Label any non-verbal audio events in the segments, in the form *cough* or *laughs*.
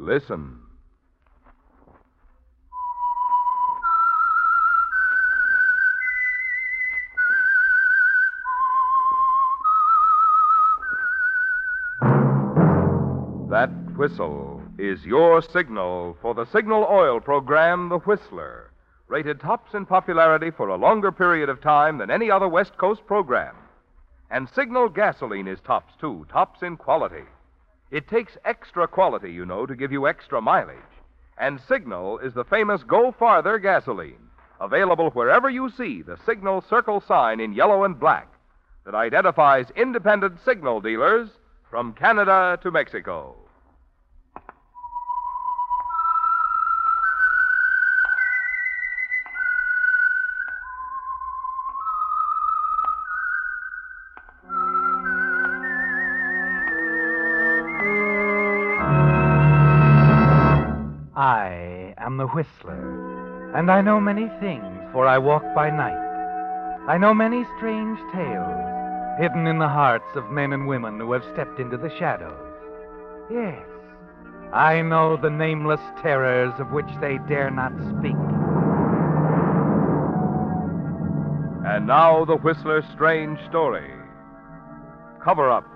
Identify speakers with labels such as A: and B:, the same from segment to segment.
A: Listen. That whistle is your signal for the signal oil program, The Whistler, rated tops in popularity for a longer period of time than any other West Coast program. And Signal gasoline is tops, too, tops in quality. It takes extra quality, you know, to give you extra mileage. And Signal is the famous Go Farther gasoline, available wherever you see the Signal circle sign in yellow and black that identifies independent signal dealers from Canada to Mexico.
B: Am the Whistler, and I know many things, for I walk by night. I know many strange tales hidden in the hearts of men and women who have stepped into the shadows. Yes, I know the nameless terrors of which they dare not speak.
A: And now, the Whistler's strange story. Cover up.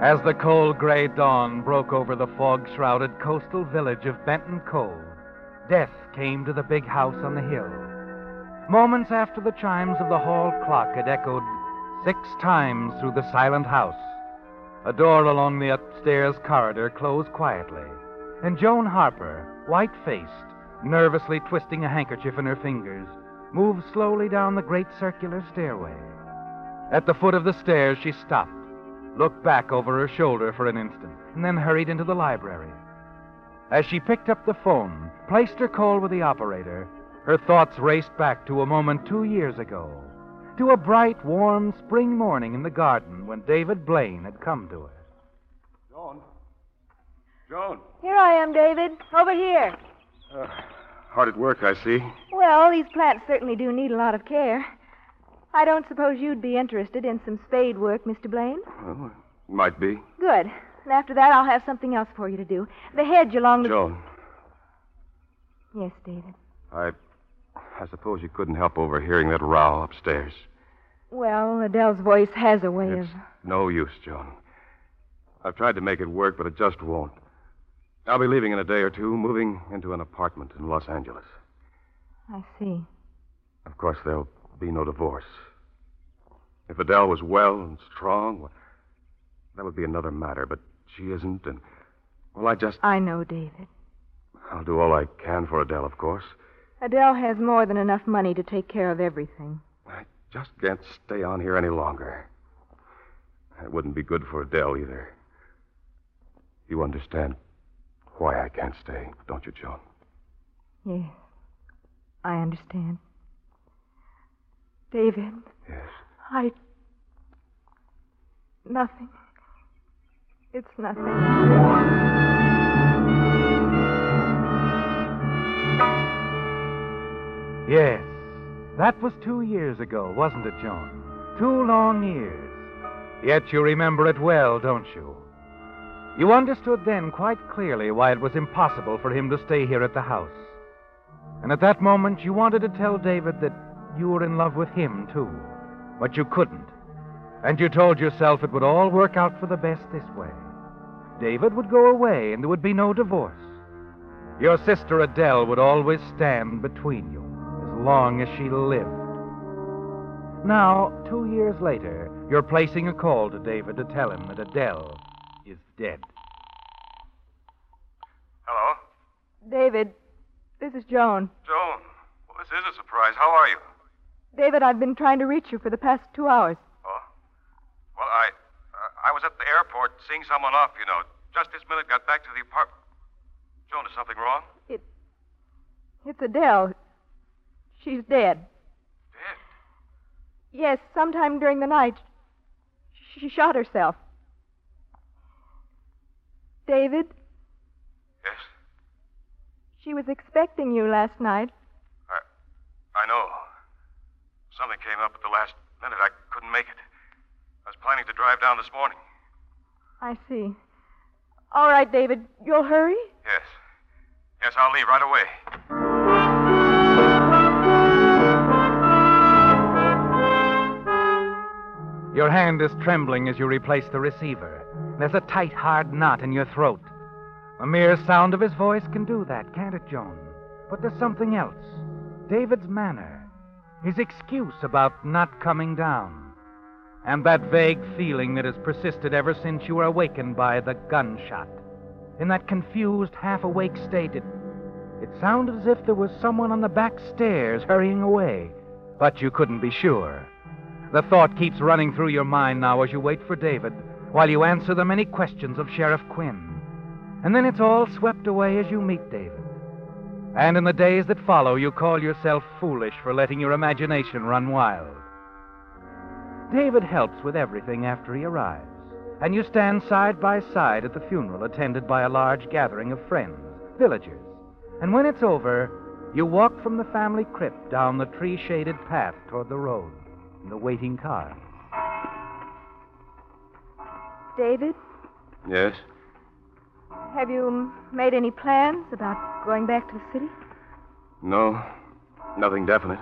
B: As the cold gray dawn broke over the fog shrouded coastal village of Benton Cove, death came to the big house on the hill. Moments after the chimes of the hall clock had echoed six times through the silent house, a door along the upstairs corridor closed quietly, and Joan Harper, white faced, nervously twisting a handkerchief in her fingers, moved slowly down the great circular stairway. At the foot of the stairs, she stopped looked back over her shoulder for an instant, and then hurried into the library. As she picked up the phone, placed her call with the operator, her thoughts raced back to a moment two years ago, to a bright, warm spring morning in the garden when David Blaine had come to her.
C: Joan. Joan.
D: Here I am, David. Over here.
C: Uh, hard at work, I see.
D: Well, these plants certainly do need a lot of care. I don't suppose you'd be interested in some spade work, Mr. Blaine.
C: Well, might be.
D: Good. And after that, I'll have something else for you to do. The hedge along the.
C: Joan,
D: Yes, David.
C: I. I suppose you couldn't help overhearing that row upstairs.
D: Well, Adele's voice has a way
C: It's
D: of.
C: no use, Joan. I've tried to make it work, but it just won't. I'll be leaving in a day or two, moving into an apartment in Los Angeles.
D: I see.
C: Of course, there'll be no divorce. If Adele was well and strong, well, that would be another matter, but she isn't, and, well, I just.
D: I know, David.
C: I'll do all I can for Adele, of course.
D: Adele has more than enough money to take care of everything.
C: I just can't stay on here any longer. It wouldn't be good for Adele either. You understand why I can't stay, don't you, Joan?
D: Yes. I understand. David,
C: Yes.
D: I. Nothing. It's nothing.
B: Yes, that was two years ago, wasn't it, Joan? Two long years. Yet you remember it well, don't you? You understood then quite clearly why it was impossible for him to stay here at the house. And at that moment, you wanted to tell David that you were in love with him, too. But you couldn't. And you told yourself it would all work out for the best this way. David would go away, and there would be no divorce. Your sister Adele would always stand between you as long as she lived. Now, two years later, you're placing a call to David to tell him that Adele is dead.
C: Hello?
D: David, this is Joan.
C: Joan. Well, this is a surprise. How are you?
D: David, I've been trying to reach you for the past two hours.
C: Oh? Well, I. Uh, I was at the airport seeing someone off, you know. Just this minute got back to the apartment. Joan, is something wrong?
D: It. It's Adele. She's dead.
C: Dead.
D: Yes, sometime during the night. She shot herself. David,
C: Yes?
D: she was expecting you last night.
C: I. I know. Something came up at the last minute. I couldn't make it. I was planning to drive drive down this morning.
D: I see. All right, David. You'll hurry?
C: Yes. Yes, I'll leave right away.
B: Your hand is trembling as you replace the receiver. There's a tight, hard knot in your throat. The mere sound of his voice can do that, can't it, Joan? But there's something else. David's manner, his excuse about not coming down, and that vague feeling that has persisted ever since you were awakened by the gunshot. In that confused, half awake state, it, it sounded as if there was someone on the back stairs hurrying away, but you couldn't be sure. The thought keeps running through your mind now as you wait for David while you answer the many questions of Sheriff Quinn. And then it's all swept away as you meet David. And in the days that follow, you call yourself foolish for letting your imagination run wild. David helps with everything after he arrives, and you stand side by side at the funeral attended by a large gathering of friends, villagers. And when it's over, you walk from the family crypt down the tree shaded path toward the road in the waiting car.
D: David,
C: Yes?
D: have you made any plans about going back to the city?
C: No, nothing definite.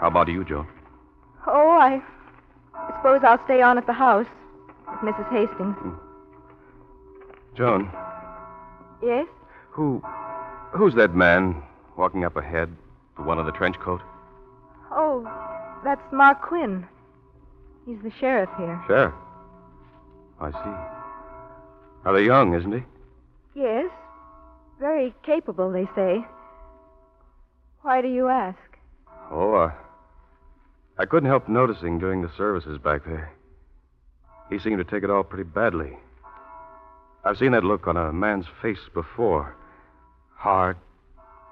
C: How about you, Joan?
D: Oh, I suppose I'll stay on at the house with Mrs. Hastings.
C: Joan,
D: Yes?
C: who. Who's that man walking up ahead? The one in the trench coat?
D: Oh, that's Mark Quinn. He's the sheriff here.
C: Sheriff. I see. Rather young, isn't he?
D: Yes. Very capable, they say. Why do you ask?
C: Oh, uh, I couldn't help noticing during the services back there. He seemed to take it all pretty badly. I've seen that look on a man's face before. Hard,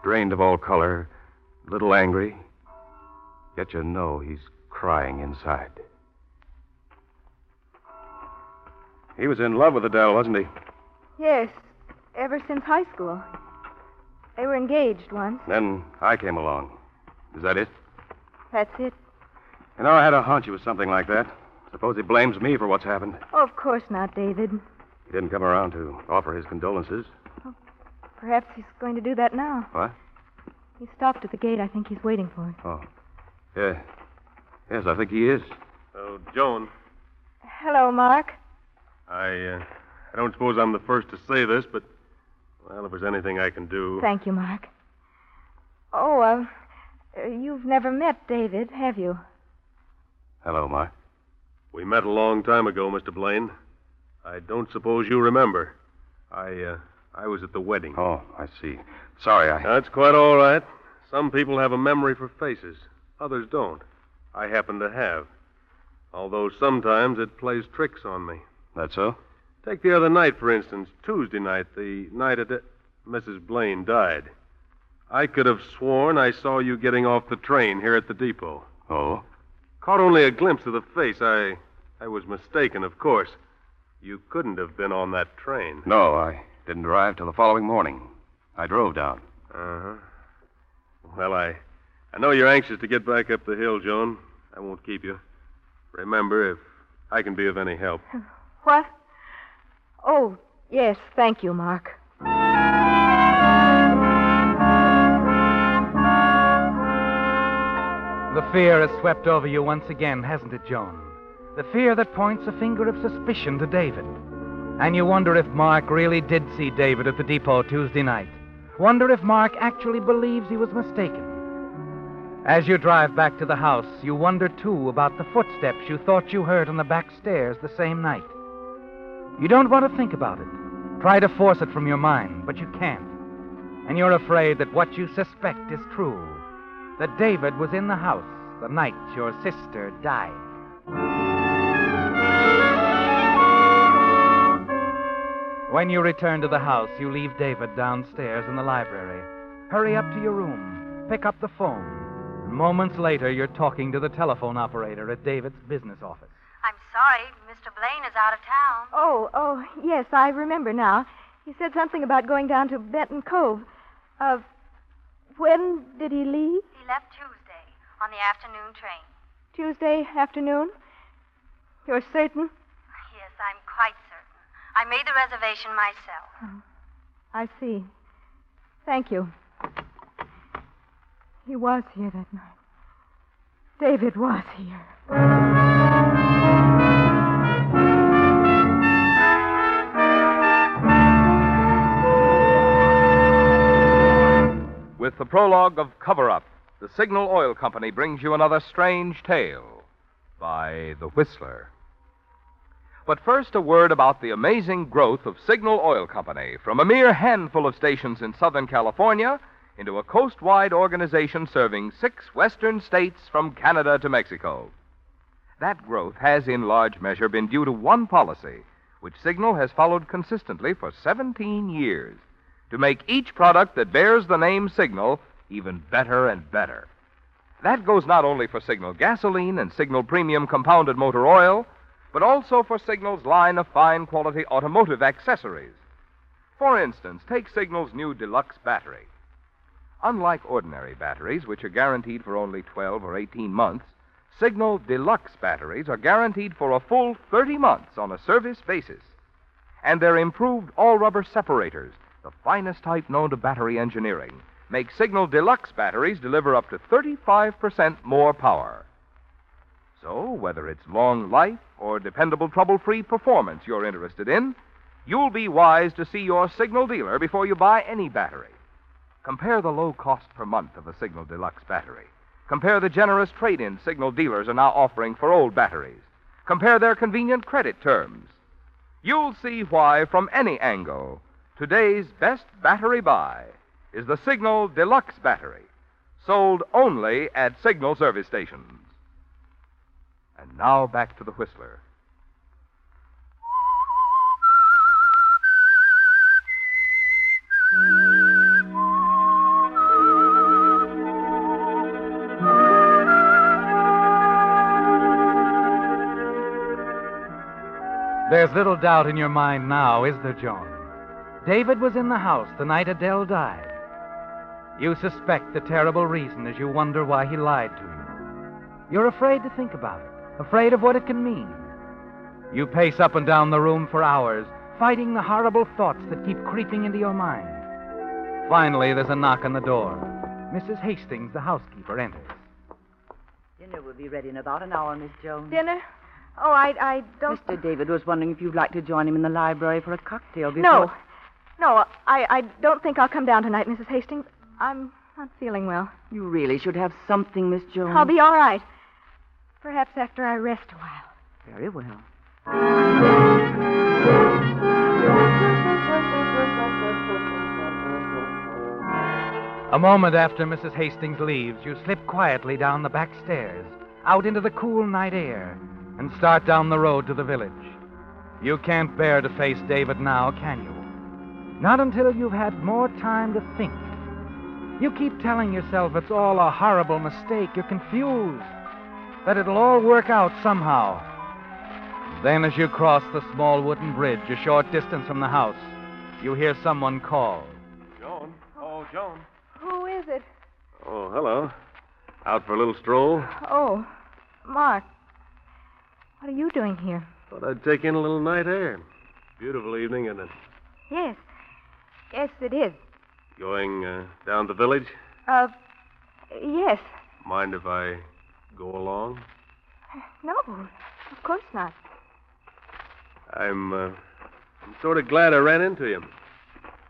C: drained of all color, a little angry. Yet you know he's crying inside. He was in love with Adele, wasn't he?
D: Yes, ever since high school. They were engaged once.
C: Then I came along. Is that it?
D: That's it.
C: You know, I had a hunch it was something like that. Suppose he blames me for what's happened.
D: Oh, of course not, David.
C: He didn't come around to offer his condolences.
D: Perhaps he's going to do that now.
C: What?
D: He stopped at the gate. I think he's waiting for us.
C: Oh. Yeah. Yes, I think he is.
E: Oh, Joan,
D: Hello, Mark.
E: I, uh, I don't suppose I'm the first to say this, but, well, if there's anything I can do.
D: Thank you, Mark. Oh, uh, you've never met David, have you?
C: Hello, Mark.
E: We met a long time ago, Mr. Blaine. I don't suppose you remember. I, uh, I was at the wedding.
C: Oh, I see. Sorry, I.
E: That's quite all right. Some people have a memory for faces, others don't. I happen to have. Although sometimes it plays tricks on me.
C: That's so?
E: Take the other night, for instance, Tuesday night, the night at Mrs. Blaine died. I could have sworn I saw you getting off the train here at the depot.
C: Oh?
E: Caught only a glimpse of the face. I I was mistaken, of course. You couldn't have been on that train.
C: No, I didn't arrive till the following morning. I drove down.
E: Uh-huh. Well, I I know you're anxious to get back up the hill, Joan. I won't keep you. Remember, if I can be of any help.
D: What? Oh, yes, thank you, Mark.
B: The fear has swept over you once again, hasn't it, Joan? The fear that points a finger of suspicion to David. And you wonder if Mark really did see David at the depot Tuesday night. Wonder if Mark actually believes he was mistaken. As you drive back to the house, you wonder, too, about the footsteps you thought you heard on the back stairs the same night. You don't want to think about it. Try to force it from your mind, but you can't. And you're afraid that what you suspect is true that David was in the house the night your sister died. When you return to the house, you leave David downstairs in the library. Hurry up to your room, pick up the phone. Moments later, you're talking to the telephone operator at David's business office.
F: I'm sorry, Mr. Blaine is out of town.
D: Oh, oh, yes, I remember now. He said something about going down to Benton Cove. Uh, when did he leave?
F: He left Tuesday on the afternoon train.
D: Tuesday afternoon? You're certain?
F: Yes, I'm quite certain. I made the reservation myself. Hmm.
D: I see. Thank you. He was here that night. David was here.
A: With the prologue of Cover Up, the Signal Oil Company brings you another strange tale by The Whistler. But first, a word about the amazing growth of Signal Oil Company from a mere handful of stations in Southern California into a coast-wide organization serving six western states from Canada to Mexico. That growth has in large measure been due to one policy, which Signal has followed consistently for 17 years to make each product that bears the name Signal even better and better. That goes not only for Signal gasoline and Signal premium compounded motor oil, but also for Signal's line of fine quality automotive accessories. For instance, take Signal's new deluxe battery. Unlike ordinary batteries, which are guaranteed for only 12 or 18 months, Signal Deluxe batteries are guaranteed for a full 30 months on a service basis. And their improved all rubber separators, the finest type known to battery engineering, make Signal Deluxe batteries deliver up to 35% more power. So, whether it's long life or dependable trouble free performance you're interested in, you'll be wise to see your Signal dealer before you buy any battery. Compare the low cost per month of a Signal Deluxe battery. Compare the generous trade in Signal dealers are now offering for old batteries. Compare their convenient credit terms. You'll see why, from any angle, today's best battery buy is the Signal Deluxe battery, sold only at Signal service stations. And now back to the Whistler.
B: There's little doubt in your mind now, is there, Joan? David was in the house the night Adele died. You suspect the terrible reason as you wonder why he lied to you. You're afraid to think about it, afraid of what it can mean. You pace up and down the room for hours, fighting the horrible thoughts that keep creeping into your mind. Finally, there's a knock on the door. Mrs. Hastings, the housekeeper, enters.
G: Dinner will be ready in about an hour, Miss Jones.
D: Dinner? Oh, I, I don't.
G: Mr. David was wondering if you'd like to join him in the library for a cocktail before.
D: No. No, I, I don't think I'll come down tonight, Mrs. Hastings. I'm not feeling well.
G: You really should have something, Miss Jones.
D: I'll be all right. Perhaps after I rest a while.
G: Very well.
B: A moment after Mrs. Hastings leaves, you slip quietly down the back stairs, out into the cool night air, and start down the road to the village. You can't bear to face David now, can you? Not until you've had more time to think. You keep telling yourself it's all a horrible mistake. You're confused. That it'll all work out somehow. Then, as you cross the small wooden bridge a short distance from the house, you hear someone call.
E: Joan? Oh, Joan.
D: Who is it?
E: Oh, hello. Out for a little stroll?
D: Oh, Mark. What are you doing here?
E: Thought I'd take in a little night air. Beautiful evening, isn't it?
D: Yes. Yes, it is.
E: Going uh, down the village?
D: Uh, yes.
E: Mind if I go along?
D: No, of course not.
E: I'm, uh, I'm sort of glad I ran into you.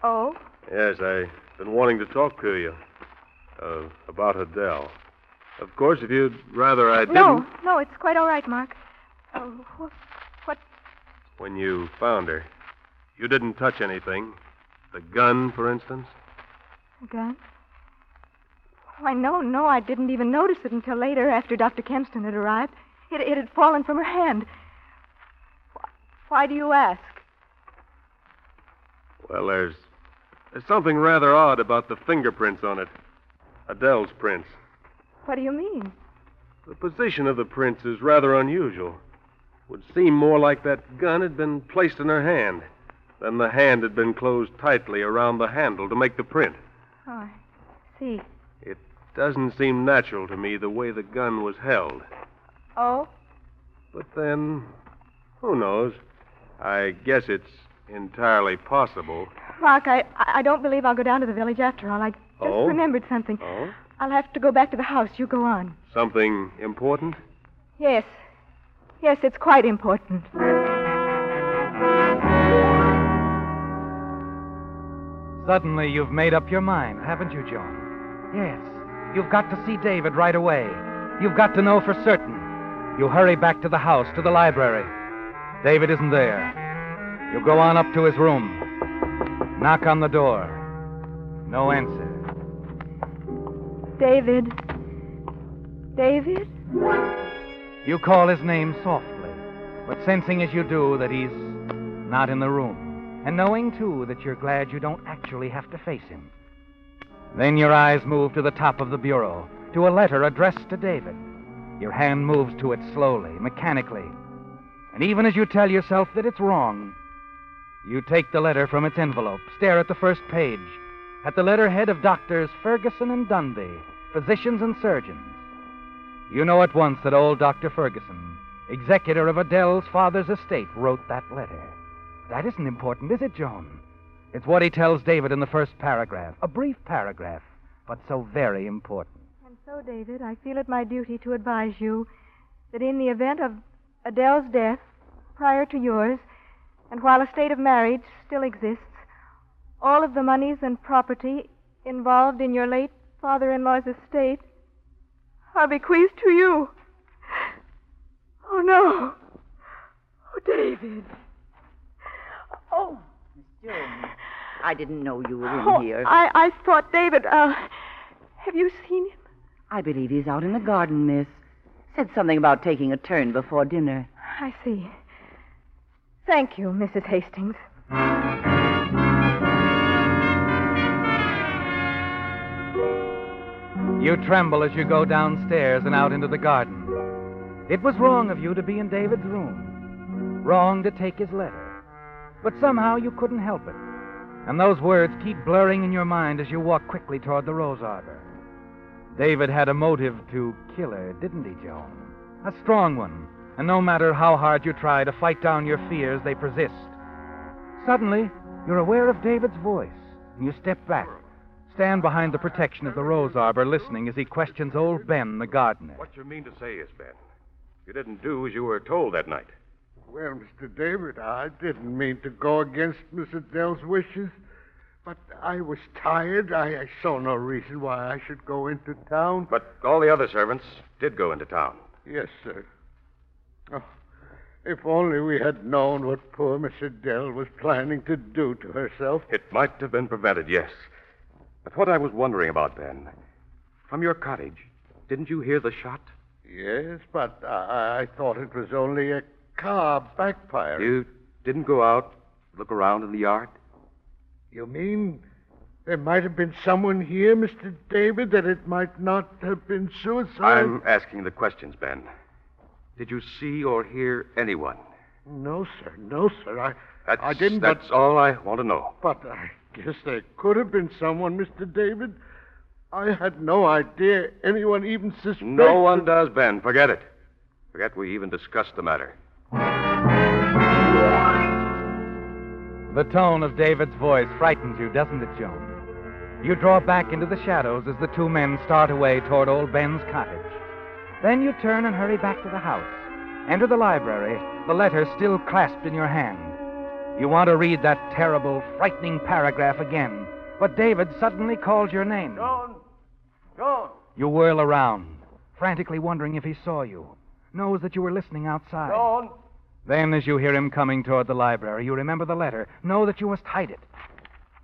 D: Oh?
E: Yes, I've been wanting to talk to you. Uh, about Adele. Of course, if you'd rather I didn't.
D: No, no, it's quite all right, Mark. Oh, what, what?
E: When you found her, you didn't touch anything. The gun, for instance.
D: A gun? Why, oh, no, no, I didn't even notice it until later, after Dr. Kempston had arrived. It, it had fallen from her hand. Why, why do you ask?
E: Well, there's there's something rather odd about the fingerprints on it. Adele's prints.
D: What do you mean?
E: The position of the prints is rather unusual. Would seem more like that gun had been placed in her hand than the hand had been closed tightly around the handle to make the print.
D: Oh, I see.
E: It doesn't seem natural to me the way the gun was held.
D: Oh?
E: But then, Who knows? I guess it's entirely possible.
D: Mark, I, I don't believe I'll go down to the village after all. I just
E: Oh?
D: remembered something.
E: Oh?
D: I'll have to go back to the house. You go on.
E: Something important?
D: Yes. Yes, it's quite important.
B: Suddenly, you've made up your mind, haven't you, Joan? Yes. You've got to see David right away. You've got to know for certain. You hurry back to the house, to the library. David isn't there. You go on up to his room. Knock on the door. No answer.
D: David. David?
B: You call his name softly, but sensing as you do that he's not in the room, and knowing, too, that you're glad you don't actually have to face him. Then your eyes move to the top of the bureau, to a letter addressed to David. Your hand moves to it slowly, mechanically. And even as you tell yourself that it's wrong, you take the letter from its envelope, stare at the first page, at the letterhead of Doctors Ferguson and Dunby, physicians and surgeons. You know at once that old Dr. Ferguson, executor of Adele's father's estate, wrote that letter. That isn't important, is it, Joan? It's what he tells David in the first paragraph. A brief paragraph, but so very important.
D: And so, David, I feel it my duty to advise you that in the event of Adele's death, prior to yours, and while a state of marriage still exists, all of the monies and property involved in your late father in law's estate are bequeathed to you. Oh, no. Oh, David.
G: I didn't know you were in
D: oh
G: here.
D: I, I thought, David, uh, have you seen him?
G: I believe he's out in the garden, miss. Said something about taking a turn before dinner.
D: I see. Thank you, Mrs. Hastings.
B: You tremble as you go downstairs and out into the garden. It was wrong of you to be in David's room, wrong to take his letter. But somehow you couldn't help it. And those words keep blurring in your mind as you walk quickly toward the rose arbor. David had a motive to kill her, didn't he, Joan? A strong one. And no matter how hard you try to fight down your fears, they persist. Suddenly, you're aware of David's voice, and you step back, stand behind the protection of the rose arbor, listening as he questions old Ben, the gardener.
C: What you mean to say is, Ben, you didn't do as you were told that night.
H: Well, Mr. David, I didn't mean to go against Miss Adele's wishes, but I was tired. I, I saw no reason why I should go into town.
C: But all the other servants did go into town.
H: Yes, sir. Oh, if only we had known what poor Miss Adele was planning to do to herself.
C: It might have been prevented, yes. But what I was wondering about, Ben, from your cottage, didn't you hear the shot?
H: Yes, but I, I thought it was only a car backfiring.
C: You didn't go out, look around in the yard?
H: You mean there might have been someone here, Mr. David, that it might not have been suicide?
C: I'm asking the questions, Ben. Did you see or hear anyone?
H: No, sir. No, sir. I,
C: That's,
H: I didn't.
C: That's all I want to know.
H: But, but I guess there could have been someone, Mr. David. I had no idea anyone even suspected.
C: No one does, Ben. Forget it. Forget we even discussed the matter.
B: The tone of David's voice frightens you, doesn't it, Joan? You draw back into the shadows as the two men start away toward old Ben's cottage. Then you turn and hurry back to the house. Enter the library, the letter still clasped in your hand. You want to read that terrible, frightening paragraph again, but David suddenly calls your name.
H: Joan! John!
B: You whirl around, frantically wondering if he saw you, knows that you were listening outside.
H: Joan!
B: Then, as you hear him coming toward the library, you remember the letter, know that you must hide it.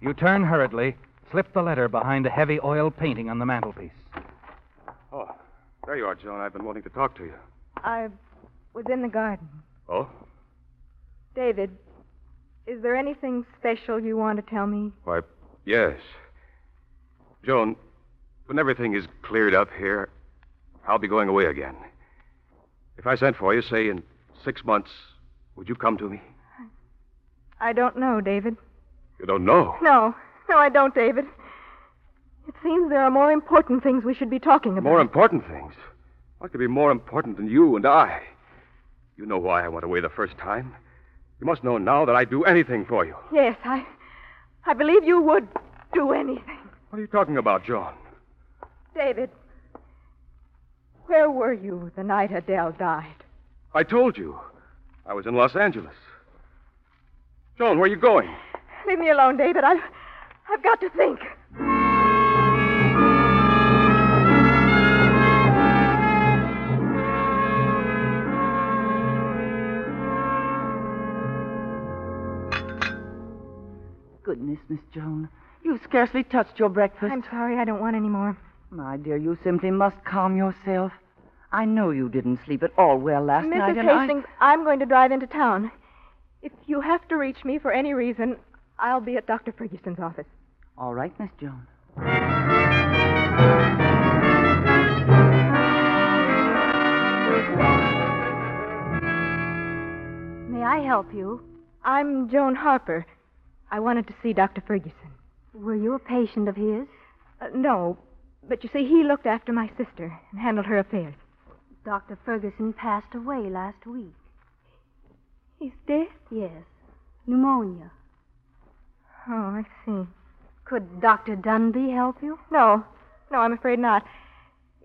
B: You turn hurriedly, slip the letter behind a heavy oil painting on the mantelpiece.
C: Oh, there you are, Joan. I've been wanting to talk to you.
D: I was in the garden.
C: Oh?
D: David, is there anything special you want to tell me?
C: Why, yes. Joan, when everything is cleared up here, I'll be going away again. If I sent for you, say in six months, would you come to me?
D: I don't know, David.
C: You don't know.
D: No, no, I don't, David. It seems there are more important things we should be talking about.
C: More important things. What could be more important than you and I? You know why I went away the first time. You must know now that I'd do anything for you.
D: Yes, I. I believe you would do anything.
C: What are you talking about, Joan?
D: David, where were you the night Adele died?
C: I told you. I was in Los Angeles. Joan, where are you going?
D: Leave me alone, David. I've, I've got to think.
G: Goodness, Miss Joan. You've scarcely touched your breakfast.
D: I'm sorry, I don't want any more.
G: My dear, you simply must calm yourself. I know you didn't sleep at all well last
D: Mrs.
G: night, and
D: Hastings, I'm going to drive into town. If you have to reach me for any reason, I'll be at Dr. Ferguson's office.
G: All right, Miss Joan.
F: May I help you?
D: I'm Joan Harper. I wanted to see Dr. Ferguson.
F: Were you a patient of his?
D: Uh, no, but you see, he looked after my sister and handled her affairs.
F: Dr. Ferguson passed away last week.
D: He's dead?
F: Yes. Pneumonia.
D: Oh, I see.
F: Could Dr. Dunby help you?
D: No, no, I'm afraid not.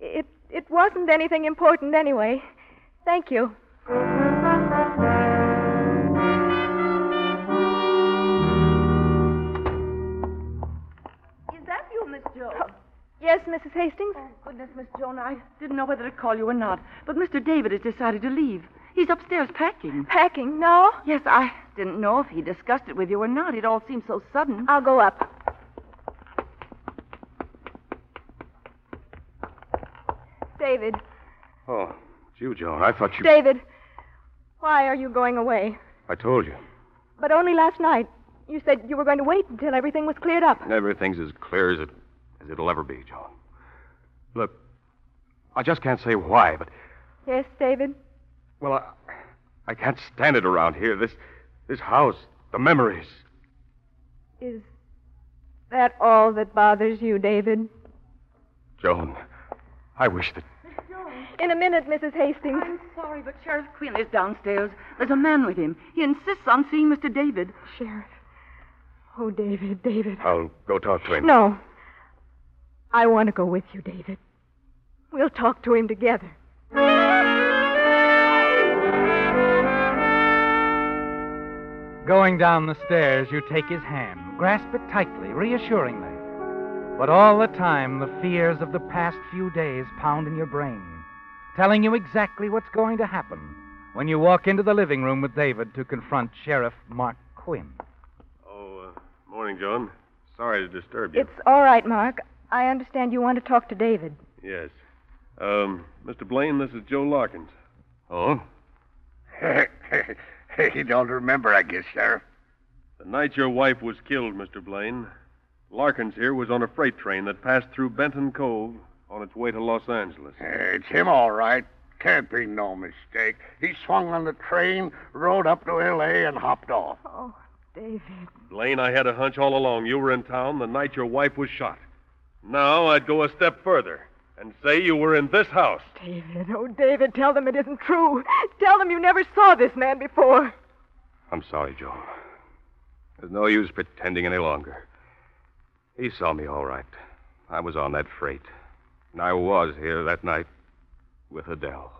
D: It it wasn't anything important anyway. Thank you. Yes, Mrs. Hastings?
G: Oh, goodness, Miss Joan, I didn't know whether to call you or not. But Mr. David has decided to leave. He's upstairs packing.
D: Packing? No?
G: Yes, I didn't know if he discussed it with you or not. It all seemed so sudden.
D: I'll go up. David,
C: Oh, it's you, Joan. I thought you.
D: David, why are you going away?
C: I told you.
D: But only last night. You said you were going to wait until everything was cleared up.
C: Everything's as clear as it as it'll ever be, Joan. Look, I just can't say why, but
D: Yes, David?
C: well, I, I can't stand it around here. This this house, the memories.
D: Is that all that bothers you, David?
C: Joan, I wish that
D: In a minute, Mrs. Hastings.
G: I'm sorry, but Sheriff Quinn is downstairs. There's a man with him. He insists on seeing Mr. David.
D: Sheriff. Oh, David, David.
C: I'll go talk to him.
D: No. I want to go with you, David. We'll talk to him together.
B: Going down the stairs, you take his hand, grasp it tightly, reassuringly. But all the time, the fears of the past few days pound in your brain, telling you exactly what's going to happen when you walk into the living room with David to confront Sheriff Mark Quinn.
E: Oh, uh, morning, Joan. Sorry to disturb you.
D: It's all right, Mark. I understand you want to talk to David.
E: Yes. Um, Mr. Blaine, this is Joe Larkins.
C: Oh? *laughs*
H: you don't remember, I guess, Sheriff.
E: The night your wife was killed, Mr. Blaine, Larkins here was on a freight train that passed through Benton Cove on its way to Los Angeles.
H: Uh, it's him, all right. Can't be no mistake. He swung on the train, rode up to L.A., and hopped off.
D: Oh, David.
E: Blaine, I had a hunch all along you were in town the night your wife was shot. Now I'd go a step further and say you were in this house.
D: David, oh, David, tell them it isn't true. Tell them you never saw this man before.
C: I'm sorry, Joan. There's no use pretending any longer. He saw me all right. I was on that freight. And I was here that night with Adele.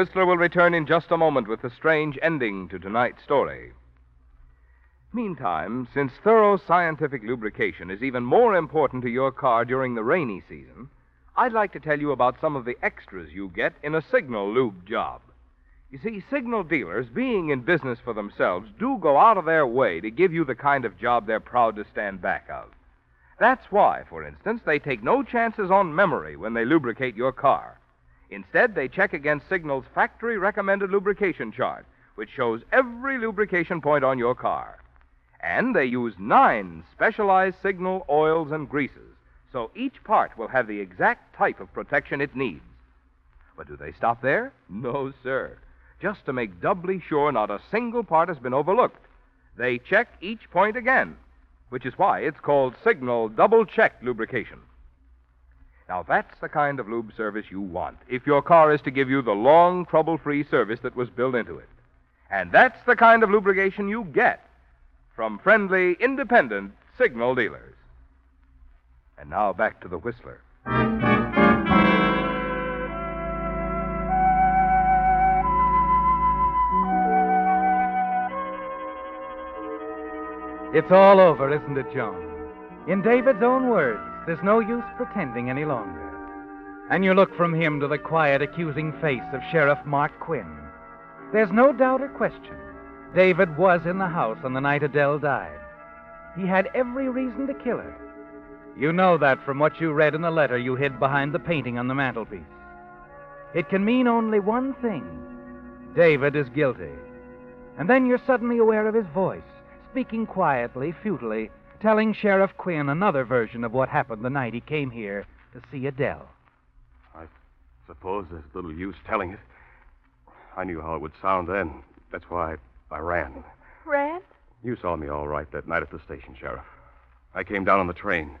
A: Whistler will return in just a moment with the strange ending to tonight's story. Meantime, since thorough scientific lubrication is even more important to your car during the rainy season, I'd like to tell you about some of the extras you get in a signal lube job. You see, signal dealers, being in business for themselves, do go out of their way to give you the kind of job they're proud to stand back of. That's why, for instance, they take no chances on memory when they lubricate your car. Instead, they check against Signal's factory recommended lubrication chart, which shows every lubrication point on your car. And they use nine specialized Signal oils and greases, so each part will have the exact type of protection it needs. But do they stop there? No, sir. Just to make doubly sure not a single part has been overlooked. they check each point again, which is why it's called Signal Double Check Lubrication. Now, that's the kind of lube service you want if your car is to give you the long, trouble free service that was built into it. And that's the kind of lubrication you get from friendly, independent signal dealers. And now back to the Whistler.
B: It's all over, isn't it, Joan? In David's own words, there's no use pretending any longer. And you look from him to the quiet, accusing face of Sheriff Mark Quinn. There's no doubt or question. David was in the house on the night Adele died. He had every reason to kill her. You know that from what you read in the letter you hid behind the painting on the mantelpiece. It can mean only one thing David is guilty. And then you're suddenly aware of his voice, speaking quietly, futilely, telling Sheriff Quinn another version of what happened the night he came here to see Adele.
C: I suppose there's little use telling it. I knew how it would sound then. That's why I ran.
D: Ran?
C: You saw me all right that night at the station, Sheriff. I came down on the train.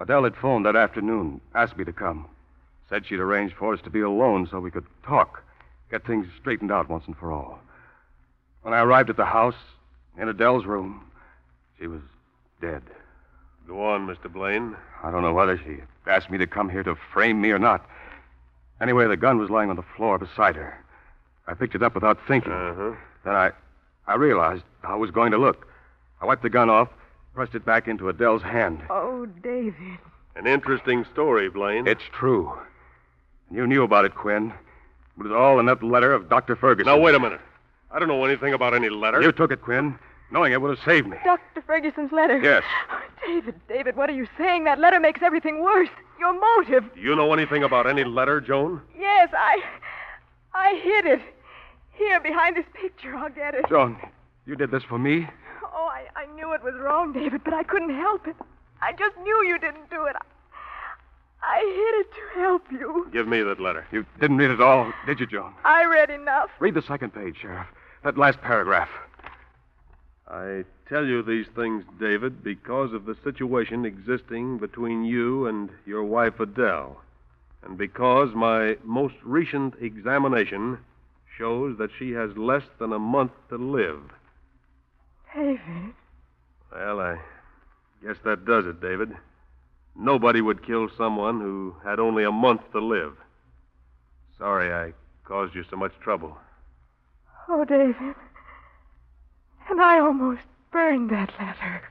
C: Adele had phoned that afternoon, asked me to come. Said she'd arranged for us to be alone so we could talk, get things straightened out once and for all. When I arrived at the house, in Adele's room, she was dead.
E: Go on, Mr. Blaine.
C: I don't know whether she asked me to come here to frame me or not. Anyway, the gun was lying on the floor beside her. I picked it up without thinking.
E: Uh-huh.
C: Then I, I realized how it was going to look. I wiped the gun off, pressed it back into Adele's hand.
D: Oh, David.
E: An interesting story, Blaine.
C: It's true. You knew about it, Quinn. It was all in that letter of Dr. Ferguson.
E: Now, wait a minute. I don't know anything about any letter.
C: You took it, Quinn. Knowing it would have saved me.
D: Dr. Ferguson's letter.
C: Yes.
D: Oh, David, David, what are you saying? That letter makes everything worse. Your motive.
E: Do you know anything about any letter, Joan?
D: Yes, I. I hid it. Here, behind this picture. I'll get it.
C: Joan, you did this for me?
D: Oh, I, I knew it was wrong, David, but I couldn't help it. I just knew you didn't do it. I, I hid it to help you.
E: Give me that letter.
C: You didn't read it all, did you, Joan?
D: I read enough.
C: Read the second page, Sheriff. That last paragraph.
E: I tell you these things, David, because of the situation existing between you and your wife, Adele. And because my most recent examination shows that she has less than a month to live.
D: David.
E: Well, I guess that does it, David. Nobody would kill someone who had only a month to live. Sorry I caused you so much trouble.
D: Oh, David. And I almost burned that letter.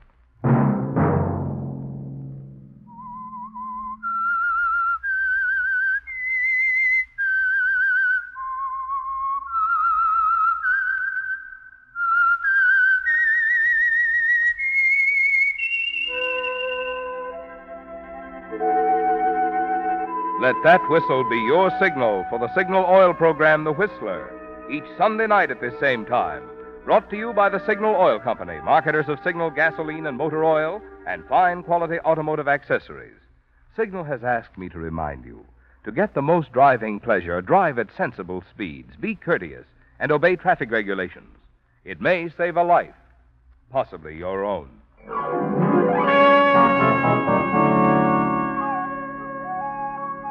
A: Let that whistle be your signal for the Signal Oil program, The Whistler, each Sunday night at this same time. Brought to you by the Signal Oil Company, marketers of Signal gasoline and motor oil and fine quality automotive accessories. Signal has asked me to remind you to get the most driving pleasure, drive at sensible speeds, be courteous, and obey traffic regulations. It may save a life, possibly your own.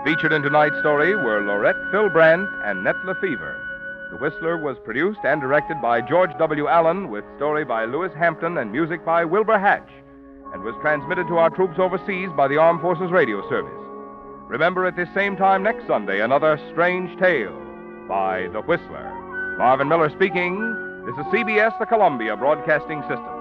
A: Featured in tonight's story were Lorette Philbrandt and Ned Lefevre. The Whistler was produced and directed by George W. Allen, with story by Lewis Hampton and music by Wilbur Hatch, and was transmitted to our troops overseas by the Armed Forces Radio Service. Remember at this same time next Sunday, another strange tale by The Whistler. Marvin Miller speaking. This is CBS, the Columbia Broadcasting System.